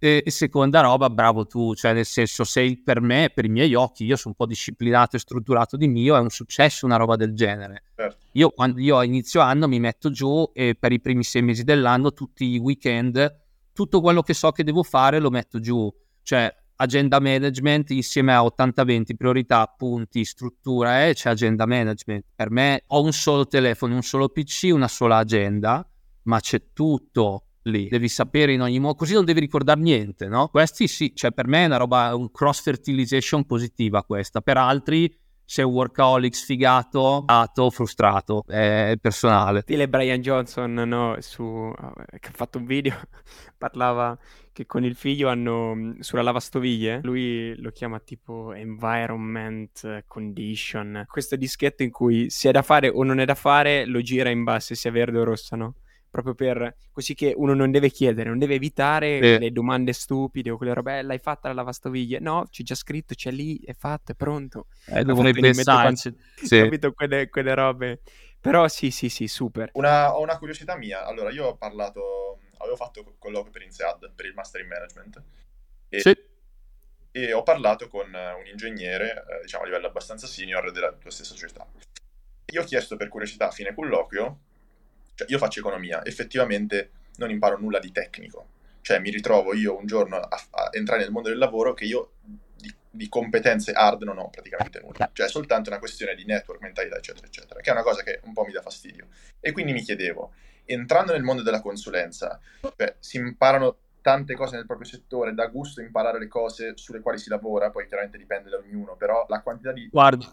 E, e, seconda roba, bravo tu, cioè nel senso sei per me, per i miei occhi, io sono un po' disciplinato e strutturato di mio, è un successo una roba del genere. Certo. Io quando io a inizio anno mi metto giù e per i primi sei mesi dell'anno, tutti i weekend, tutto quello che so che devo fare lo metto giù, cioè agenda management insieme a 80-20 priorità, punti, struttura eh, c'è agenda management. Per me ho un solo telefono, un solo PC, una sola agenda, ma c'è tutto lì, devi sapere in ogni modo, così non devi ricordare niente, no? Questi sì, cioè per me è una roba, un cross fertilization positiva questa, per altri sei un workaholic sfigato, dato, frustrato, è personale. Stile Brian Johnson, no, su, che ha fatto un video, parlava che con il figlio hanno, sulla lavastoviglie, lui lo chiama tipo environment condition, questo dischetto in cui se è da fare o non è da fare, lo gira in basso, se è verde o rossa, no? Proprio per così che uno non deve chiedere, non deve evitare eh. le domande stupide o quelle robe, l'hai fatta la lavastoviglie? No, c'è già scritto, c'è lì, è fatto, è pronto. Eh, dovrei pensarci. Sì. Capito quelle, quelle, robe. Però sì, sì, sì, super. Una, ho una curiosità mia. Allora, io ho parlato, avevo fatto colloquio per INSEAD, per il Master in Management. E, sì. E ho parlato con un ingegnere, eh, diciamo a livello abbastanza senior della tua stessa società. Io ho chiesto per curiosità a fine colloquio cioè, io faccio economia, effettivamente non imparo nulla di tecnico. Cioè, mi ritrovo io un giorno a, a entrare nel mondo del lavoro che io di, di, competenze hard non ho praticamente nulla. Cioè, è soltanto una questione di network, mentalità, eccetera, eccetera, che è una cosa che un po' mi dà fastidio. E quindi mi chiedevo, entrando nel mondo della consulenza, cioè, si imparano tante cose nel proprio settore, dà gusto imparare le cose sulle quali si lavora, poi chiaramente dipende da ognuno, però la quantità di... Guarda,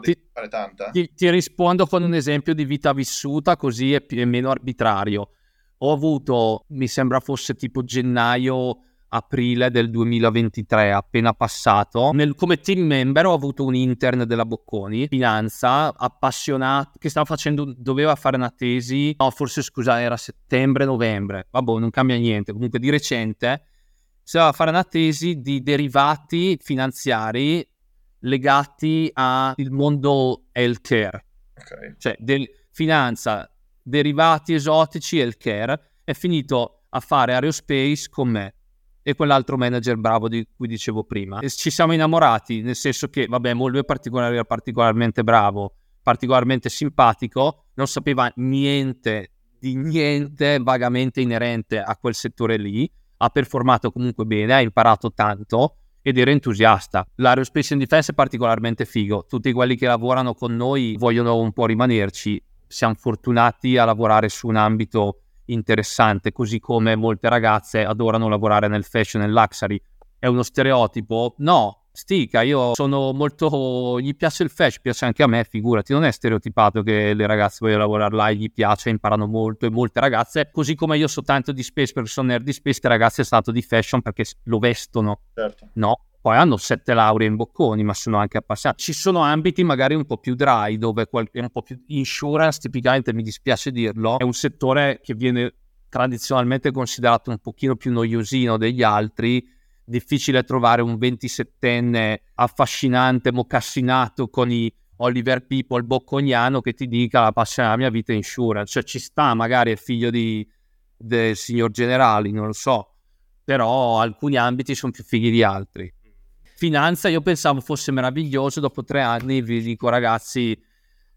ti, fare tanta? Ti, ti, rispondo con un esempio di vita vissuta, così è, più, è meno arbitrario. Ho avuto, mi sembra fosse tipo gennaio, aprile del 2023, appena passato. Nel, come team member ho avuto un intern della Bocconi, finanza, appassionato, che stava facendo, doveva fare una tesi, no, forse scusa, era settembre-novembre, vabbè, non cambia niente, comunque di recente, si doveva fare una tesi di derivati finanziari legati al mondo healthcare, okay. cioè del, finanza, derivati esotici, healthcare, è finito a fare aerospace con me e quell'altro manager bravo di cui dicevo prima. E ci siamo innamorati, nel senso che, vabbè, lui è particolar- era particolarmente bravo, particolarmente simpatico, non sapeva niente di niente vagamente inerente a quel settore lì, ha performato comunque bene, ha imparato tanto ed ero entusiasta. L'aerospace and defense è particolarmente figo, tutti quelli che lavorano con noi vogliono un po' rimanerci, siamo fortunati a lavorare su un ambito interessante, così come molte ragazze adorano lavorare nel fashion e nel luxury. È uno stereotipo? No, stica, io sono molto... gli piace il fashion, piace anche a me, figurati, non è stereotipato che le ragazze vogliono lavorare là e gli piace, imparano molto e molte ragazze, così come io so tanto di space perché sono nerd di space, le ragazze sono tanto di fashion perché lo vestono, certo. no? Poi hanno sette lauree in bocconi, ma sono anche appassionati. Ci sono ambiti magari un po' più dry, dove è un po' più insurance, tipicamente mi dispiace dirlo, è un settore che viene tradizionalmente considerato un pochino più noiosino degli altri, difficile trovare un 27enne affascinante, mocassinato con i Oliver People bocconiano che ti dica la passione della mia vita insurance. Cioè ci sta, magari è figlio di, del signor Generali, non lo so, però alcuni ambiti sono più fighi di altri. Finanza io pensavo fosse meraviglioso, dopo tre anni vi dico ragazzi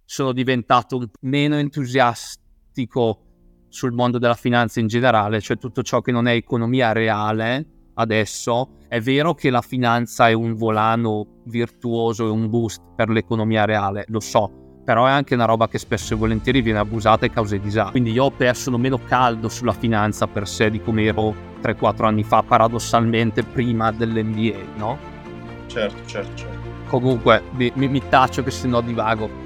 sono diventato meno entusiastico sul mondo della finanza in generale, cioè tutto ciò che non è economia reale adesso. È vero che la finanza è un volano virtuoso e un boost per l'economia reale, lo so, però è anche una roba che spesso e volentieri viene abusata e causa disagi. Quindi io ho perso meno caldo sulla finanza per sé di come ero 3-4 anni fa, paradossalmente prima dell'NBA, no? Certo, certo, certo. Comunque mi, mi, taccio che se no divago.